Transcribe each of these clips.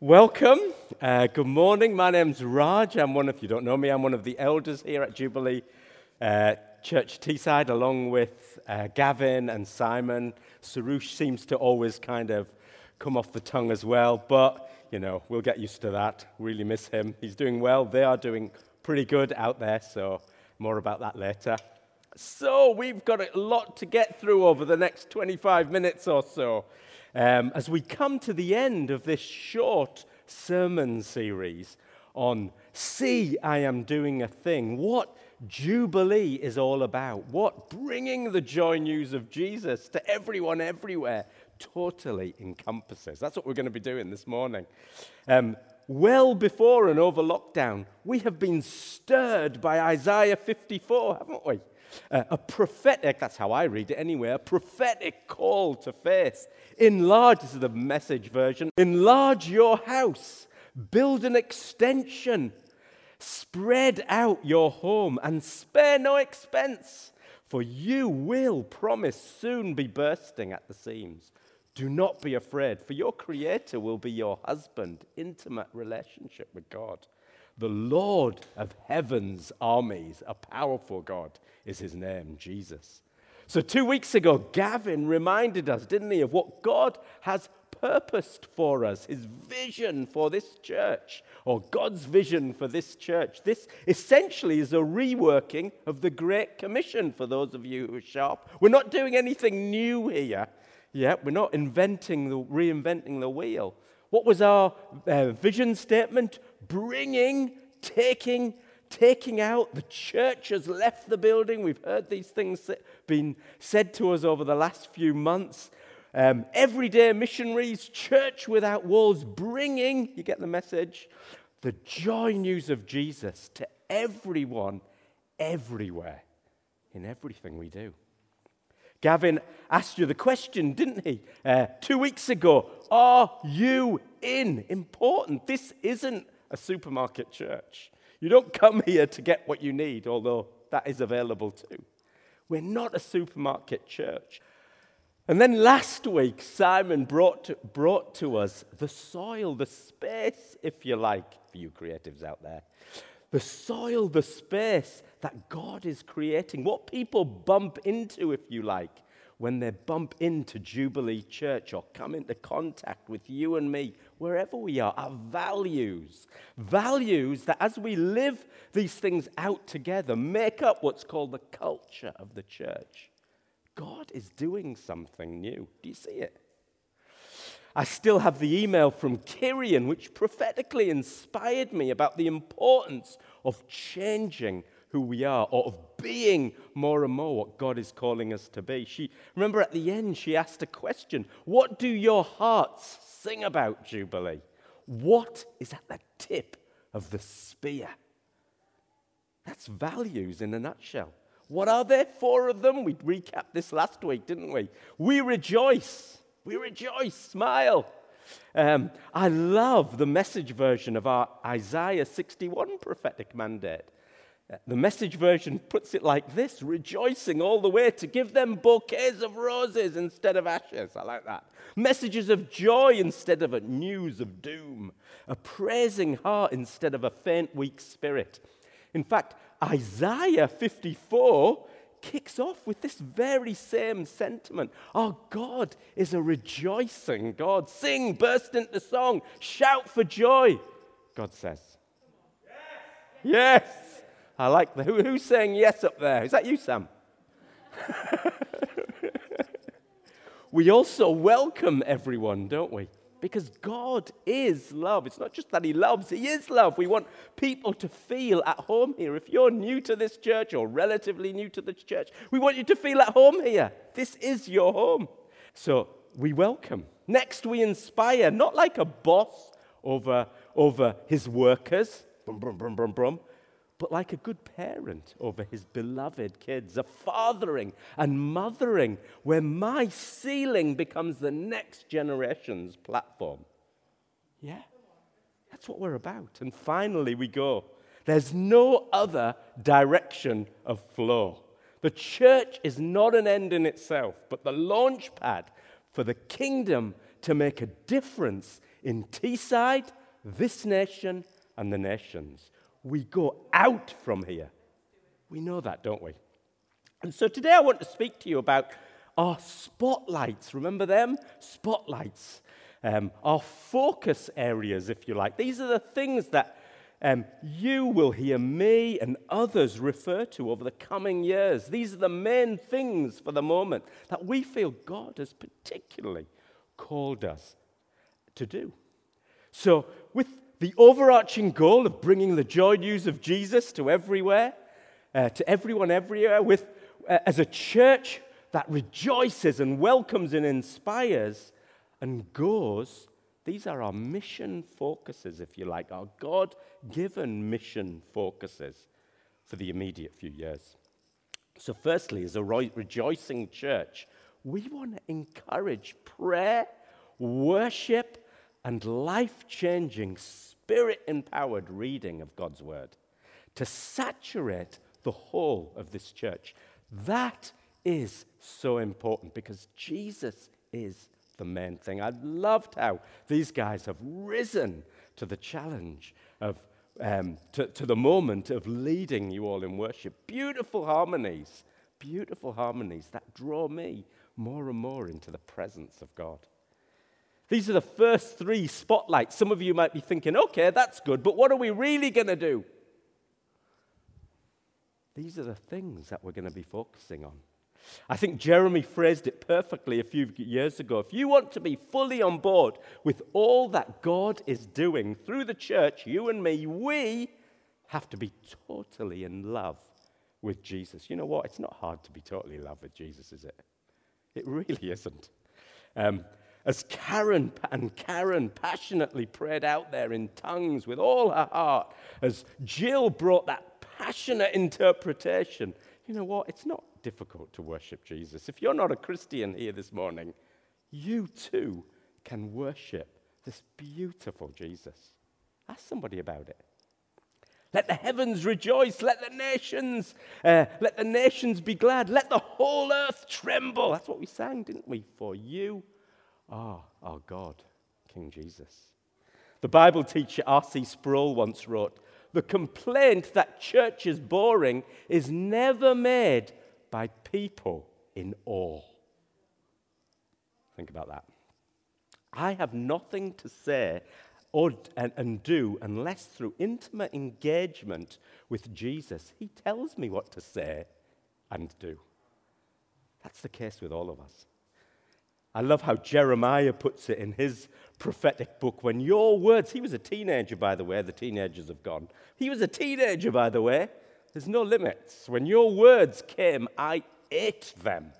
Welcome. Uh, good morning. My name's Raj. I'm one if you don't know me, I'm one of the elders here at Jubilee uh, Church Teesside, along with uh, Gavin and Simon. Sarush seems to always kind of come off the tongue as well, but, you know, we'll get used to that. Really miss him. He's doing well. They are doing pretty good out there, so more about that later. So, we've got a lot to get through over the next 25 minutes or so um, as we come to the end of this short sermon series on See, I Am Doing a Thing, what Jubilee is all about, what bringing the joy news of Jesus to everyone everywhere totally encompasses. That's what we're going to be doing this morning. Um, well before and over lockdown, we have been stirred by Isaiah 54, haven't we? Uh, a prophetic, that's how I read it anyway, a prophetic call to faith. Enlarge, this is the message version, enlarge your house, build an extension, spread out your home, and spare no expense, for you will, promise, soon be bursting at the seams. Do not be afraid, for your Creator will be your husband, intimate relationship with God. The Lord of heaven's armies, a powerful God is his name, Jesus. So, two weeks ago, Gavin reminded us, didn't he, of what God has purposed for us, his vision for this church, or God's vision for this church. This essentially is a reworking of the Great Commission for those of you who are sharp. We're not doing anything new here yet, we're not inventing the, reinventing the wheel. What was our uh, vision statement? Bringing, taking, taking out. The church has left the building. We've heard these things being said to us over the last few months. Um, everyday missionaries, church without walls, bringing, you get the message, the joy news of Jesus to everyone, everywhere, in everything we do. Gavin asked you the question, didn't he? Uh, two weeks ago. Are you in? Important. This isn't a supermarket church. You don't come here to get what you need, although that is available too. We're not a supermarket church. And then last week, Simon brought to, brought to us the soil, the space, if you like, for you creatives out there. The soil, the space that God is creating, what people bump into, if you like, when they bump into Jubilee Church or come into contact with you and me, wherever we are, our values. Values that as we live these things out together make up what's called the culture of the church. God is doing something new. Do you see it? I still have the email from Kirian, which prophetically inspired me about the importance of changing who we are or of being more and more what God is calling us to be. She remember at the end she asked a question, what do your hearts sing about Jubilee? What is at the tip of the spear? That's values in a nutshell. What are there? Four of them. We recapped this last week, didn't we? We rejoice. We rejoice. Smile. Um, I love the message version of our Isaiah 61 prophetic mandate. The message version puts it like this rejoicing all the way to give them bouquets of roses instead of ashes. I like that. Messages of joy instead of news of doom. A praising heart instead of a faint, weak spirit. In fact, Isaiah 54 kicks off with this very same sentiment. Our God is a rejoicing God. Sing, burst into song, shout for joy, God says. Yes. yes. I like the. Who, who's saying yes up there? Is that you, Sam? we also welcome everyone, don't we? Because God is love. It's not just that He loves, He is love. We want people to feel at home here. If you're new to this church or relatively new to this church, we want you to feel at home here. This is your home. So we welcome. Next, we inspire, not like a boss over, over his workers, brum, brum, brum, brum, brum, but like a good parent over his beloved kids, a fathering and mothering where my ceiling becomes the next generation's platform. Yeah, that's what we're about. And finally, we go. There's no other direction of flow. The church is not an end in itself, but the launch pad for the kingdom to make a difference in Teesside, this nation, and the nations. We go out from here. We know that, don't we? And so today I want to speak to you about our spotlights. Remember them? Spotlights. Um, our focus areas, if you like. These are the things that um, you will hear me and others refer to over the coming years. These are the main things for the moment that we feel God has particularly called us to do. So, with the overarching goal of bringing the joy news of Jesus to everywhere, uh, to everyone everywhere, with, uh, as a church that rejoices and welcomes and inspires and goes these are our mission focuses, if you like, our God given mission focuses for the immediate few years. So, firstly, as a rejoicing church, we want to encourage prayer, worship, and life changing, spirit empowered reading of God's word to saturate the whole of this church. That is so important because Jesus is the main thing. I loved how these guys have risen to the challenge of, um, to, to the moment of leading you all in worship. Beautiful harmonies, beautiful harmonies that draw me more and more into the presence of God. These are the first three spotlights. Some of you might be thinking, okay, that's good, but what are we really going to do? These are the things that we're going to be focusing on. I think Jeremy phrased it perfectly a few years ago. If you want to be fully on board with all that God is doing through the church, you and me, we have to be totally in love with Jesus. You know what? It's not hard to be totally in love with Jesus, is it? It really isn't. Um, as Karen and Karen passionately prayed out there in tongues with all her heart, as Jill brought that passionate interpretation, you know what? It's not difficult to worship Jesus. If you're not a Christian here this morning, you too can worship this beautiful Jesus. Ask somebody about it. Let the heavens rejoice. Let the nations, uh, let the nations be glad. Let the whole earth tremble. That's what we sang, didn't we? For you are our God, King Jesus. The Bible teacher R.C. Sproul once wrote, "The complaint that church is boring is never made by people in awe. Think about that. I have nothing to say or, and, and do unless through intimate engagement with Jesus, he tells me what to say and do. That's the case with all of us. I love how Jeremiah puts it in his prophetic book. When your words, he was a teenager, by the way, the teenagers have gone. He was a teenager, by the way. There's no limits. When your words came, I ate them.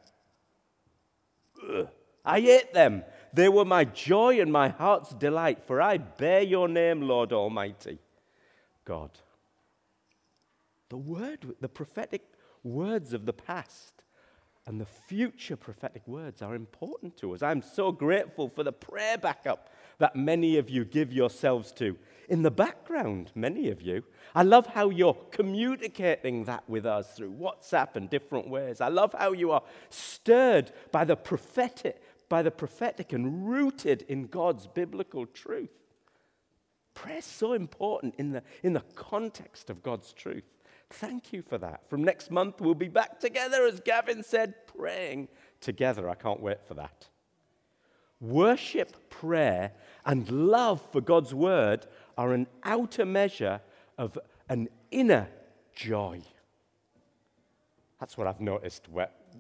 Ugh. I ate them. They were my joy and my heart's delight, for I bear your name, Lord Almighty. God. The word, the prophetic words of the past and the future prophetic words are important to us. I'm so grateful for the prayer backup that many of you give yourselves to in the background, many of you. I love how you're communicating that with us through WhatsApp and different ways. I love how you are stirred by the prophetic, by the prophetic and rooted in God's biblical truth. Prayer is so important in the, in the context of God's truth. Thank you for that. From next month, we'll be back together, as Gavin said, praying together. I can't wait for that. Worship, prayer, and love for God's word are an outer measure of an inner joy. That's what I've noticed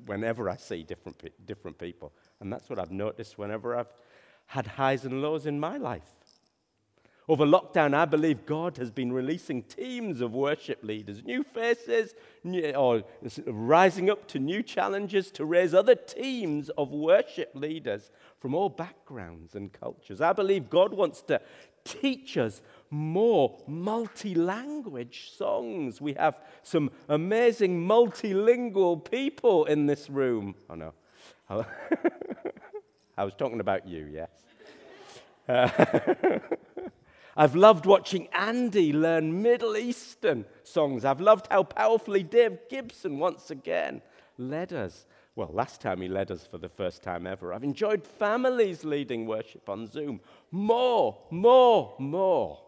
whenever I see different, different people. And that's what I've noticed whenever I've had highs and lows in my life. Over lockdown, I believe God has been releasing teams of worship leaders, new faces, new, or rising up to new challenges to raise other teams of worship leaders from all backgrounds and cultures. I believe God wants to teach us more multi language songs. We have some amazing multilingual people in this room. Oh, no. I was talking about you, yes. Uh, I've loved watching Andy learn Middle Eastern songs. I've loved how powerfully Dave Gibson once again led us Well, last time he led us for the first time ever. I've enjoyed families leading worship on Zoom. More, more, more.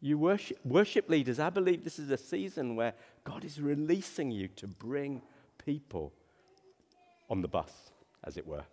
You worship, worship leaders, I believe this is a season where God is releasing you to bring people on the bus, as it were.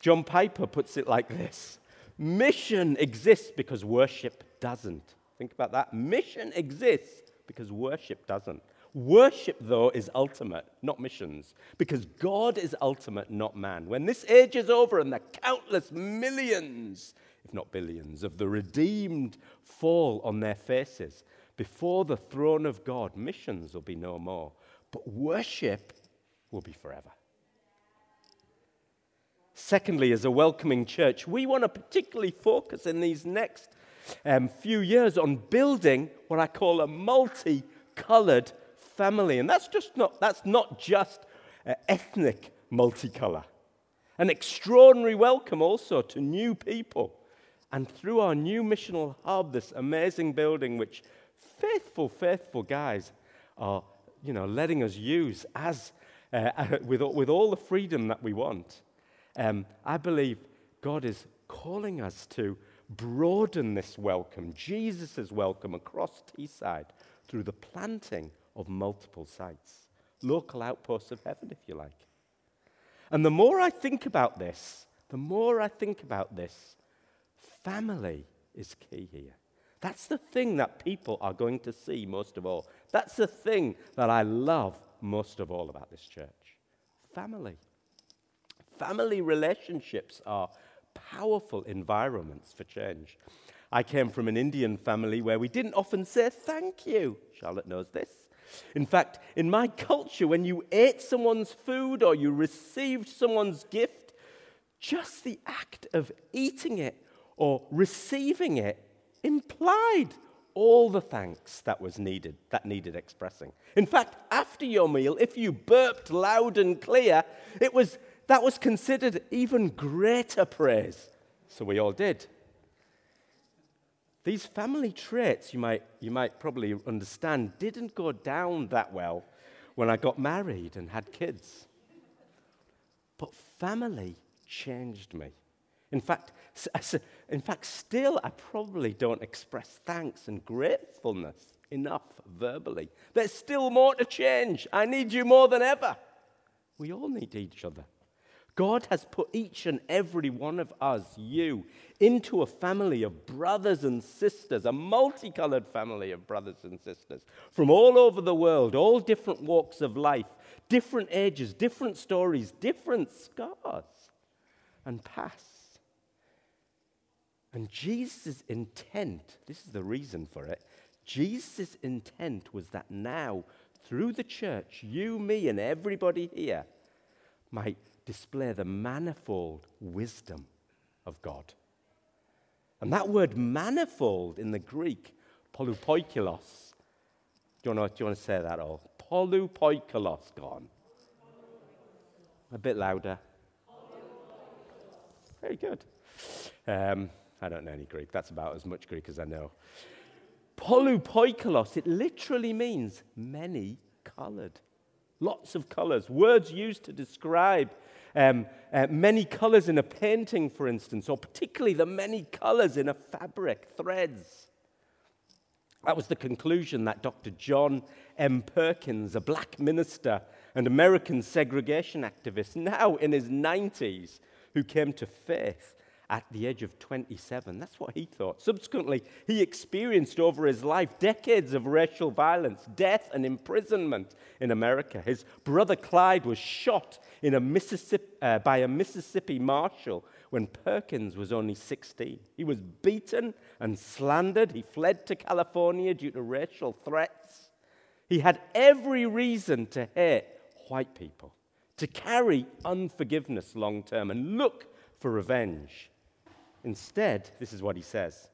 John Piper puts it like this Mission exists because worship doesn't. Think about that. Mission exists because worship doesn't. Worship, though, is ultimate, not missions, because God is ultimate, not man. When this age is over and the countless millions, if not billions, of the redeemed fall on their faces before the throne of God, missions will be no more, but worship will be forever. Secondly, as a welcoming church, we want to particularly focus in these next um, few years on building what I call a multicolored family. And that's just not, that's not just uh, ethnic multicolor. An extraordinary welcome also to new people. And through our new missional hub, this amazing building, which faithful, faithful guys are, you know, letting us use as, uh, with, with all the freedom that we want um, I believe God is calling us to broaden this welcome, Jesus' welcome across Teesside through the planting of multiple sites, local outposts of heaven, if you like. And the more I think about this, the more I think about this, family is key here. That's the thing that people are going to see most of all. That's the thing that I love most of all about this church family. Family relationships are powerful environments for change. I came from an Indian family where we didn't often say thank you. Charlotte knows this. In fact, in my culture, when you ate someone's food or you received someone's gift, just the act of eating it or receiving it implied all the thanks that was needed, that needed expressing. In fact, after your meal, if you burped loud and clear, it was that was considered even greater praise. So we all did. These family traits, you might, you might probably understand, didn't go down that well when I got married and had kids. But family changed me. In fact, in fact, still, I probably don't express thanks and gratefulness enough verbally. There's still more to change. I need you more than ever. We all need each other. God has put each and every one of us, you, into a family of brothers and sisters, a multicolored family of brothers and sisters from all over the world, all different walks of life, different ages, different stories, different scars and past. And Jesus' intent, this is the reason for it, Jesus' intent was that now, through the church, you, me, and everybody here might display the manifold wisdom of God. And that word manifold in the Greek, polypoikilos, do you want to, say that all? Polypoikilos, gone. A bit louder. Very good. Um, I don't know any Greek. That's about as much Greek as I know. Polypoikilos, it literally means many colored. Lots of colors. Words used to describe um, uh, many colors in a painting, for instance, or particularly the many colors in a fabric, threads. That was the conclusion that Dr. John M. Perkins, a black minister and American segregation activist, now in his 90s, who came to faith at the age of 27. That's what he thought. Subsequently, he experienced over his life decades of racial violence, death, and imprisonment in America. His brother Clyde was shot in a Mississippi, uh, by a Mississippi marshal when Perkins was only 16. He was beaten and slandered. He fled to California due to racial threats. He had every reason to hate white people, to carry unforgiveness long term, and look for revenge. Instead, this is what he says.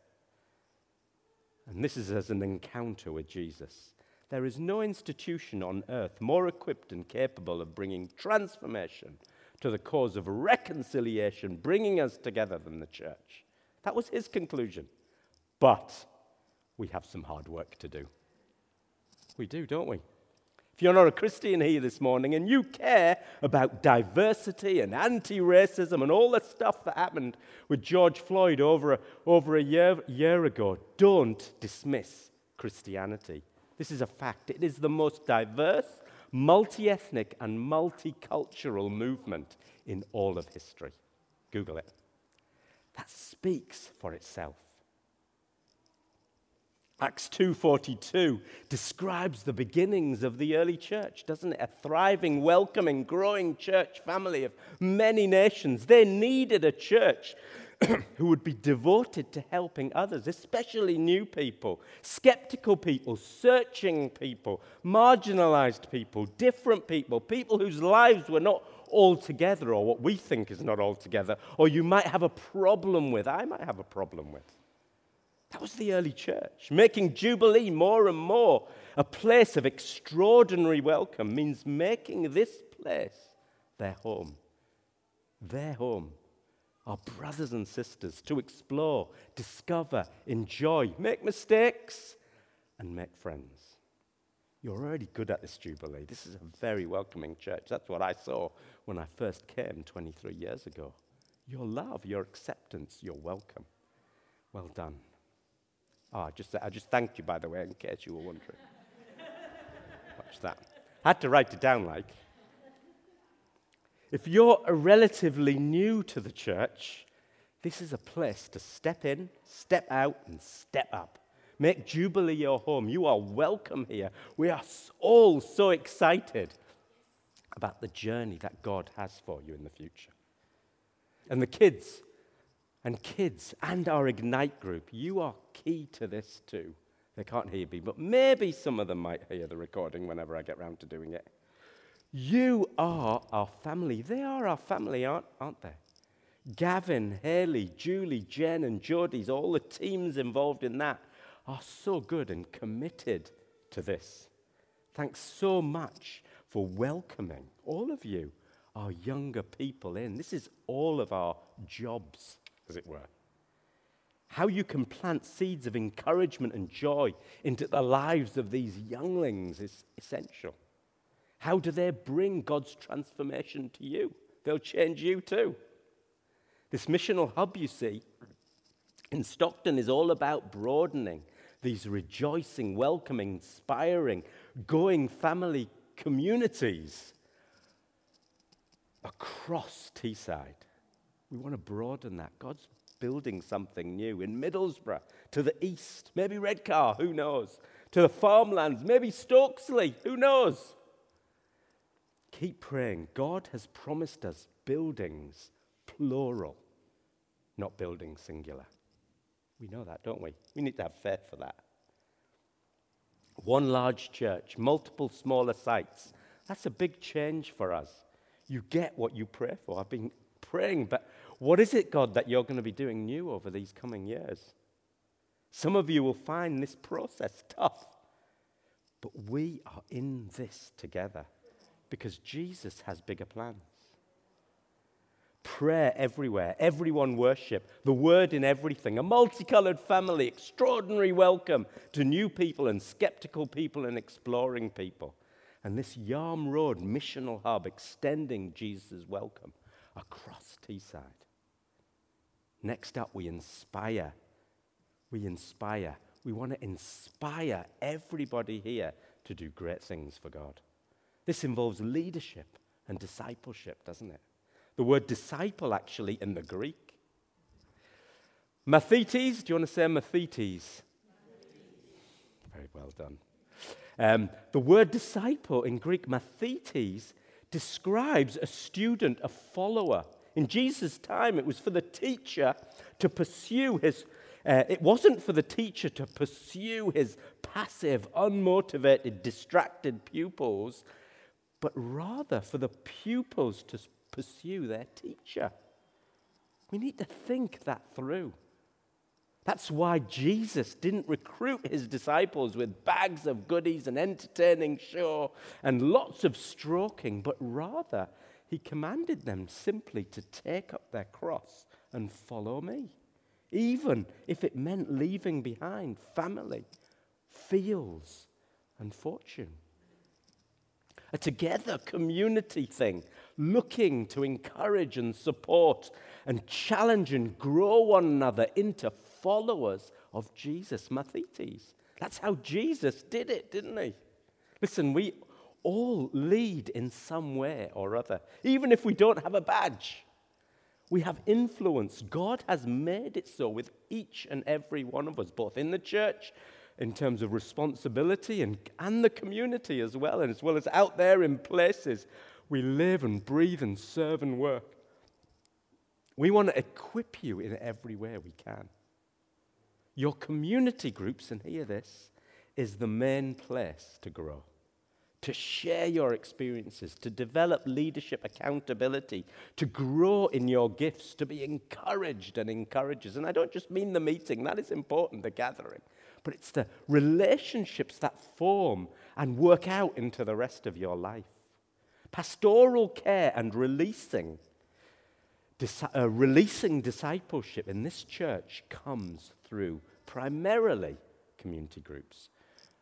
And this is as an encounter with Jesus. There is no institution on earth more equipped and capable of bringing transformation to the cause of reconciliation, bringing us together than the church. That was his conclusion. But we have some hard work to do. We do, don't we? If you're not a Christian here this morning and you care about diversity and anti racism and all the stuff that happened with George Floyd over a, over a year, year ago, don't dismiss Christianity. This is a fact. It is the most diverse, multi ethnic, and multicultural movement in all of history. Google it. That speaks for itself. Acts 2:42 describes the beginnings of the early church, doesn't it? A thriving, welcoming, growing church family of many nations. They needed a church who would be devoted to helping others, especially new people, skeptical people, searching people, marginalized people, different people, people whose lives were not all together or what we think is not all together, or you might have a problem with. I might have a problem with. That was the early church. Making Jubilee more and more a place of extraordinary welcome means making this place their home. Their home. Our brothers and sisters to explore, discover, enjoy, make mistakes, and make friends. You're already good at this Jubilee. This is a very welcoming church. That's what I saw when I first came 23 years ago. Your love, your acceptance, your welcome. Well done. Oh, I just, I just thanked you, by the way, in case you were wondering. Watch that. I had to write it down like. If you're relatively new to the church, this is a place to step in, step out, and step up. Make Jubilee your home. You are welcome here. We are all so excited about the journey that God has for you in the future. And the kids, and kids and our Ignite group, you are key to this too. They can't hear me, but maybe some of them might hear the recording whenever I get round to doing it. You are our family. They are our family, aren't, aren't they? Gavin, Haley, Julie, Jen, and Jodie's, all the teams involved in that are so good and committed to this. Thanks so much for welcoming all of you, our younger people, in. This is all of our jobs as it were. How you can plant seeds of encouragement and joy into the lives of these younglings is essential. How do they bring God's transformation to you? They'll change you too. This missional hub, you see, in Stockton is all about broadening these rejoicing, welcoming, inspiring, going family communities across Teesside. We want to broaden that. God's building something new in Middlesbrough, to the east, maybe Redcar, who knows? To the farmlands, maybe Stokesley, who knows? Keep praying. God has promised us buildings, plural, not buildings, singular. We know that, don't we? We need to have faith for that. One large church, multiple smaller sites. That's a big change for us. You get what you pray for. I've been praying, but what is it, God, that you're going to be doing new over these coming years? Some of you will find this process tough, but we are in this together because Jesus has bigger plans. Prayer everywhere, everyone worship, the word in everything, a multicolored family, extraordinary welcome to new people and skeptical people and exploring people. And this Yarm Road missional hub extending Jesus' welcome across Teesside. Next up, we inspire. We inspire. We want to inspire everybody here to do great things for God. This involves leadership and discipleship, doesn't it? The word disciple, actually, in the Greek. Mathetes, do you want to say mathetes? Very well done. Um, the word disciple in Greek, mathetes, describes a student, a follower, in Jesus' time, it was for the teacher to pursue his, uh, it wasn't for the teacher to pursue his passive, unmotivated, distracted pupils, but rather for the pupils to pursue their teacher. We need to think that through. That's why Jesus didn't recruit his disciples with bags of goodies and entertaining show and lots of stroking, but rather he commanded them simply to take up their cross and follow me, even if it meant leaving behind family, fields, and fortune. a together community thing, looking to encourage and support and challenge and grow one another into followers of Jesus. Mathetes. That's how Jesus did it, didn't he? Listen, we all lead in some way or other, even if we don't have a badge. We have influence. God has made it so with each and every one of us, both in the church, in terms of responsibility, and, and the community as well, and as well as out there in places we live and breathe and serve and work. We want to equip you in every way we can. Your community groups, and hear this, is the main place to grow to share your experiences, to develop leadership accountability, to grow in your gifts, to be encouraged and encouragers. And I don't just mean the meeting, that is important, the gathering, but it's the relationships that form and work out into the rest of your life. Pastoral care and releasing, uh, releasing discipleship in this church comes through primarily community groups.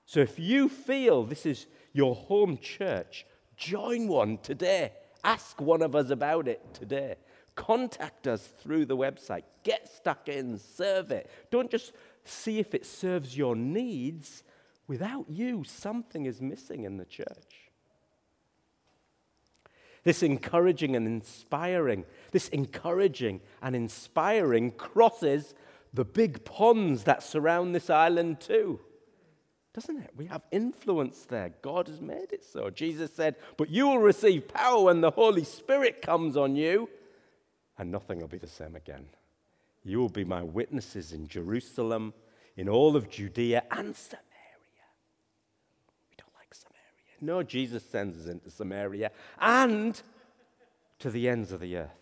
So if you feel this is your home church, join one today. Ask one of us about it today. Contact us through the website. Get stuck in, serve it. Don't just see if it serves your needs. Without you, something is missing in the church. This encouraging and inspiring, this encouraging and inspiring crosses the big ponds that surround this island too doesn't it? We have influence there. God has made it so. Jesus said, But you will receive power when the Holy Spirit comes on you, and nothing will be the same again. You will be my witnesses in Jerusalem, in all of Judea and Samaria. We don't like Samaria. No, Jesus sends us into Samaria and to the ends of the earth.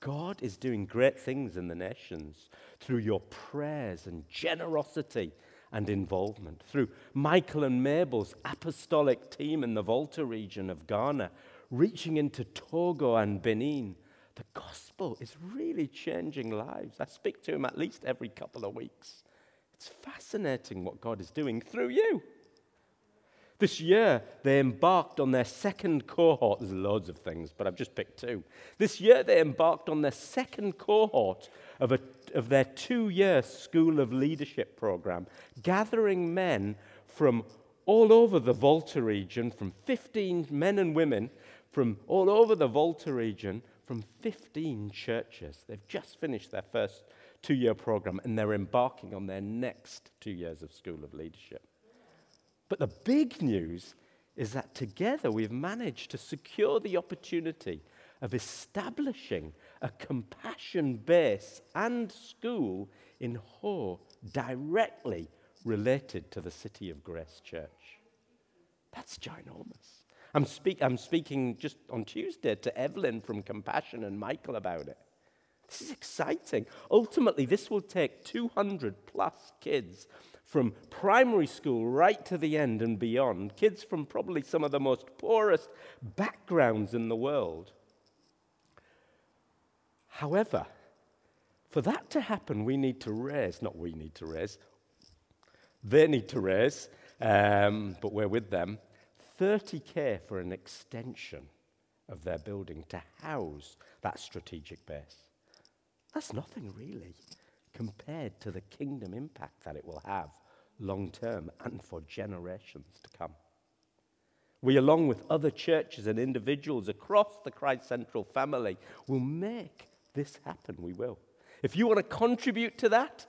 God is doing great things in the nations through your prayers and generosity and involvement. Through Michael and Mabel's apostolic team in the Volta region of Ghana, reaching into Togo and Benin, the gospel is really changing lives. I speak to him at least every couple of weeks. It's fascinating what God is doing through you. This year, they embarked on their second cohort. There's loads of things, but I've just picked two. This year, they embarked on their second cohort of, a, of their two year School of Leadership program, gathering men from all over the Volta region, from 15 men and women from all over the Volta region, from 15 churches. They've just finished their first two year program and they're embarking on their next two years of School of Leadership. But the big news is that together we've managed to secure the opportunity of establishing a compassion base and school in Ho directly related to the City of Grace Church. That's ginormous. I'm, speak, I'm speaking just on Tuesday to Evelyn from Compassion and Michael about it. This is exciting. Ultimately, this will take 200 plus kids from primary school right to the end and beyond, kids from probably some of the most poorest backgrounds in the world. However, for that to happen, we need to raise, not we need to raise, they need to raise, um, but we're with them, 30k for an extension of their building to house that strategic base. That's nothing really compared to the kingdom impact that it will have long term and for generations to come. We, along with other churches and individuals across the Christ Central family, will make this happen. We will. If you want to contribute to that,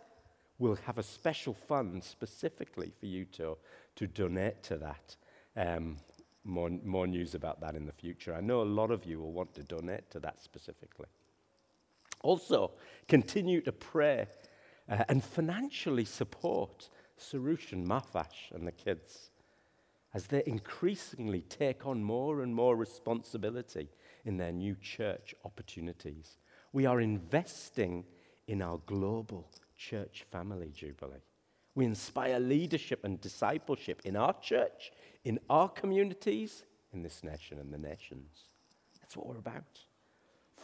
we'll have a special fund specifically for you to, to donate to that. Um, more, more news about that in the future. I know a lot of you will want to donate to that specifically. Also, continue to pray uh, and financially support Sarush and Mafash and the kids as they increasingly take on more and more responsibility in their new church opportunities. We are investing in our global church family, Jubilee. We inspire leadership and discipleship in our church, in our communities, in this nation and the nations. That's what we're about.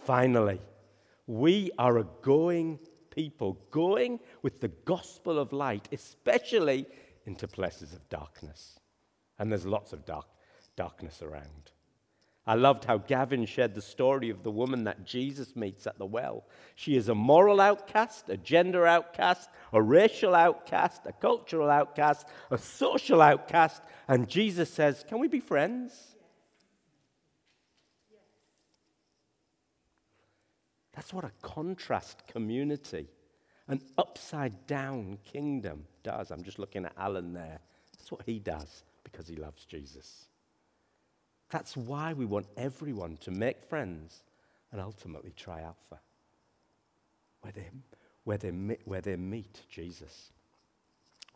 Finally, we are a going people going with the gospel of light, especially into places of darkness. And there's lots of dark, darkness around. I loved how Gavin shared the story of the woman that Jesus meets at the well. She is a moral outcast, a gender outcast, a racial outcast, a cultural outcast, a social outcast, and Jesus says, Can we be friends? That's what a contrast community, an upside down kingdom does. I'm just looking at Alan there. That's what he does because he loves Jesus. That's why we want everyone to make friends and ultimately try Alpha, where they, where they, where they meet Jesus.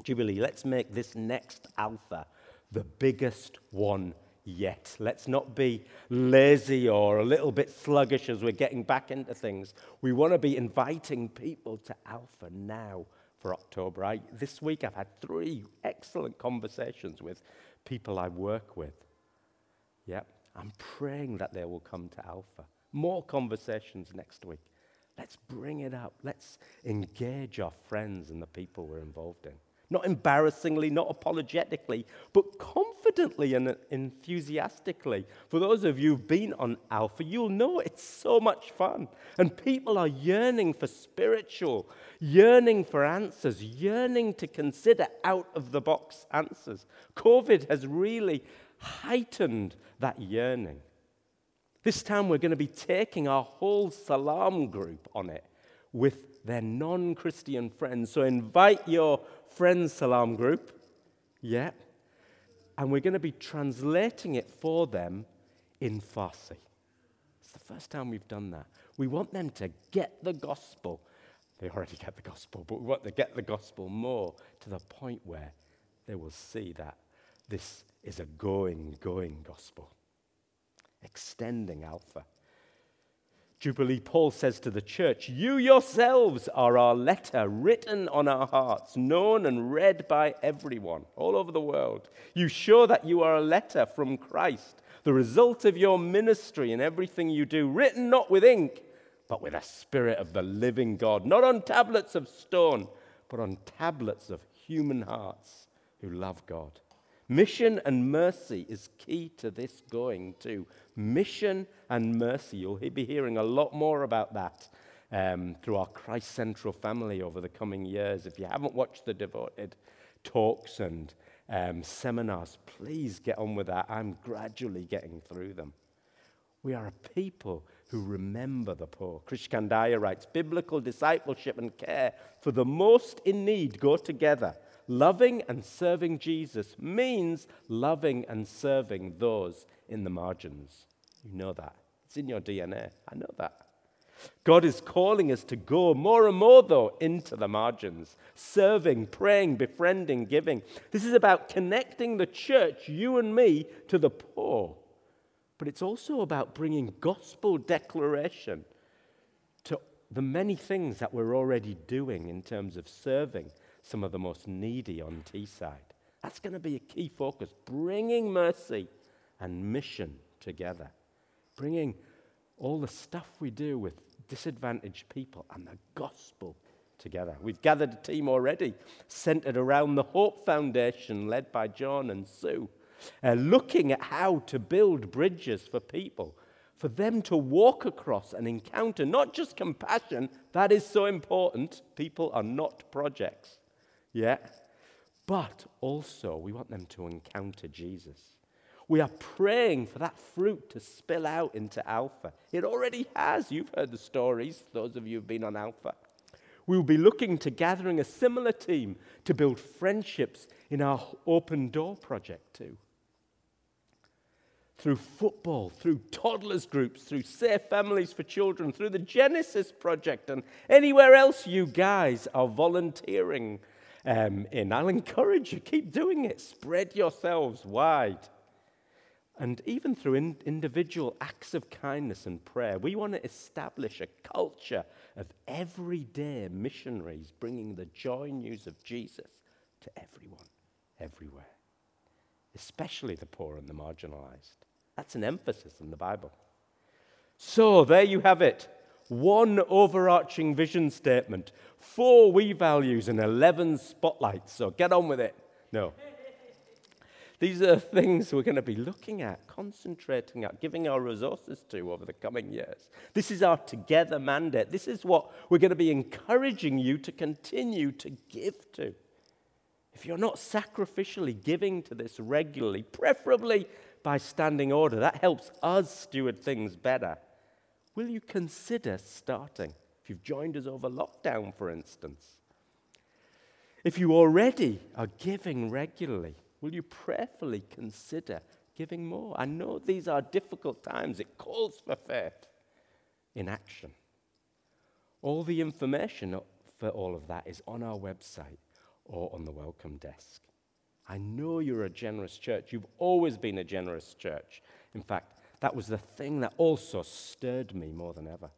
Jubilee, let's make this next Alpha the biggest one yet. Let's not be lazy or a little bit sluggish as we're getting back into things. We want to be inviting people to Alpha now for October. I, this week I've had three excellent conversations with people I work with. Yep, I'm praying that they will come to Alpha. More conversations next week. Let's bring it up. Let's engage our friends and the people we're involved in. Not embarrassingly, not apologetically, but confidently and enthusiastically. For those of you who've been on Alpha, you'll know it's so much fun. And people are yearning for spiritual, yearning for answers, yearning to consider out of the box answers. COVID has really heightened that yearning. This time we're going to be taking our whole Salam group on it with their non Christian friends. So invite your friends Salam group. Yeah. And we're going to be translating it for them in Farsi. It's the first time we've done that. We want them to get the gospel. They already get the gospel, but we want to get the gospel more to the point where they will see that this is a going, going gospel, extending Alpha. Jubilee, Paul says to the church, You yourselves are our letter written on our hearts, known and read by everyone all over the world. You show that you are a letter from Christ, the result of your ministry and everything you do, written not with ink, but with a spirit of the living God, not on tablets of stone, but on tablets of human hearts who love God. Mission and mercy is key to this going too. Mission and mercy. You'll be hearing a lot more about that um, through our Christ Central family over the coming years. If you haven't watched the devoted talks and um, seminars, please get on with that. I'm gradually getting through them. We are a people who remember the poor. Krish Kandiah writes Biblical discipleship and care for the most in need go together. Loving and serving Jesus means loving and serving those in the margins. You know that. It's in your DNA. I know that. God is calling us to go more and more, though, into the margins, serving, praying, befriending, giving. This is about connecting the church, you and me, to the poor. But it's also about bringing gospel declaration to the many things that we're already doing in terms of serving some of the most needy on Teesside. That's going to be a key focus bringing mercy and mission together, bringing all the stuff we do with disadvantaged people and the gospel together. We've gathered a team already centered around the Hope Foundation, led by John and Sue, uh, looking at how to build bridges for people, for them to walk across and encounter not just compassion, that is so important. People are not projects. Yeah? But also, we want them to encounter Jesus. We are praying for that fruit to spill out into Alpha. It already has. You've heard the stories, those of you who've been on Alpha. We will be looking to gathering a similar team to build friendships in our open door project too. Through football, through toddlers groups, through Safe Families for Children, through the Genesis Project, and anywhere else you guys are volunteering um, in. I'll encourage you, keep doing it. Spread yourselves wide. And even through in, individual acts of kindness and prayer, we want to establish a culture of everyday missionaries bringing the joy news of Jesus to everyone, everywhere, especially the poor and the marginalized. That's an emphasis in the Bible. So, there you have it one overarching vision statement, four we values, and 11 spotlights. So get on with it. No. These are things we're going to be looking at, concentrating at, giving our resources to over the coming years. This is our together mandate. This is what we're going to be encouraging you to continue to give to. If you're not sacrificially giving to this regularly, preferably by standing order, that helps us steward things better. Will you consider starting? If you've joined us over lockdown, for instance. If you already are giving regularly, will you prayerfully consider giving more? I know these are difficult times. It calls for faith in action. All the information for all of that is on our website or on the welcome desk. I know you're a generous church. You've always been a generous church. In fact, that was the thing that also stirred me more than ever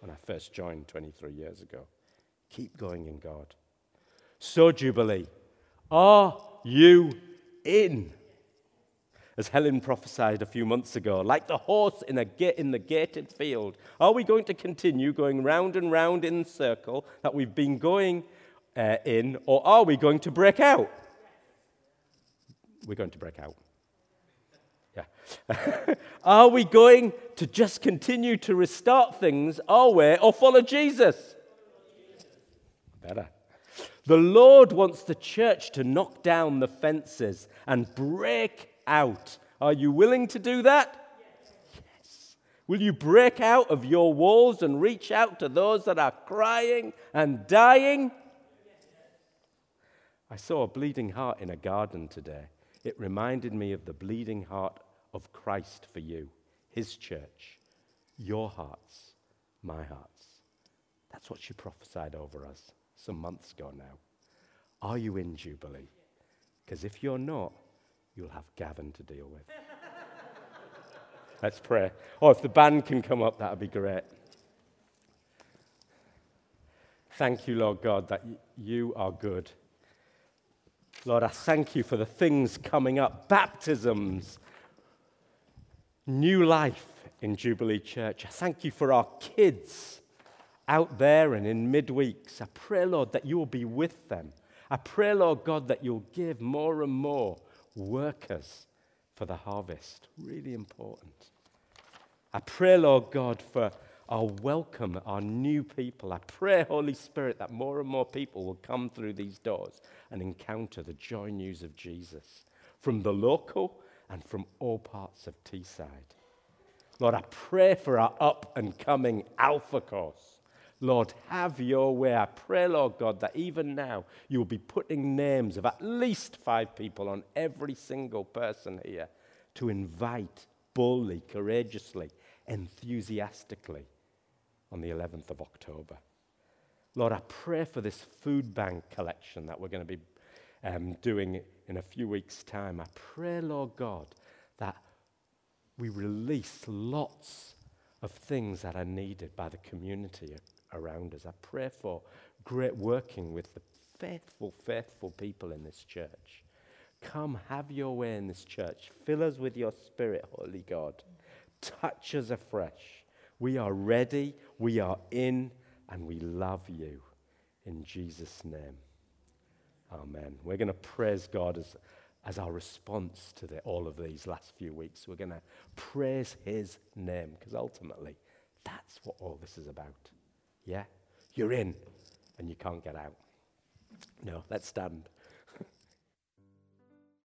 when I first joined 23 years ago. Keep going in God. So, Jubilee, are you in? As Helen prophesied a few months ago, like the horse in, a ga- in the gated field, are we going to continue going round and round in the circle that we've been going uh, in, or are we going to break out? We're going to break out. Yeah. are we going to just continue to restart things our way or follow Jesus? Better. The Lord wants the church to knock down the fences and break out. Are you willing to do that? Yes. Will you break out of your walls and reach out to those that are crying and dying? I saw a bleeding heart in a garden today. It reminded me of the bleeding heart of Christ for you, his church, your hearts, my hearts. That's what she prophesied over us some months ago now. Are you in Jubilee? Because if you're not, you'll have Gavin to deal with. Let's pray. Oh, if the band can come up, that would be great. Thank you, Lord God, that you are good. Lord, I thank you for the things coming up baptisms, new life in Jubilee Church. I thank you for our kids out there and in midweeks. I pray, Lord, that you will be with them. I pray, Lord God, that you'll give more and more workers for the harvest. Really important. I pray, Lord God, for our welcome, our new people. I pray, Holy Spirit, that more and more people will come through these doors and encounter the joy news of Jesus from the local and from all parts of Teesside. Lord, I pray for our up and coming Alpha course. Lord, have your way. I pray, Lord God, that even now you will be putting names of at least five people on every single person here to invite boldly, courageously, enthusiastically on the 11th of October. Lord, I pray for this food bank collection that we're going to be um, doing in a few weeks' time. I pray, Lord God, that we release lots of things that are needed by the community around us. I pray for great working with the faithful, faithful people in this church. Come, have your way in this church. Fill us with your spirit, Holy God. Touch us afresh. We are ready, we are in, and we love you. In Jesus' name. Amen. We're going to praise God as, as our response to the, all of these last few weeks. We're going to praise His name because ultimately that's what all this is about. Yeah? You're in and you can't get out. No, let's stand.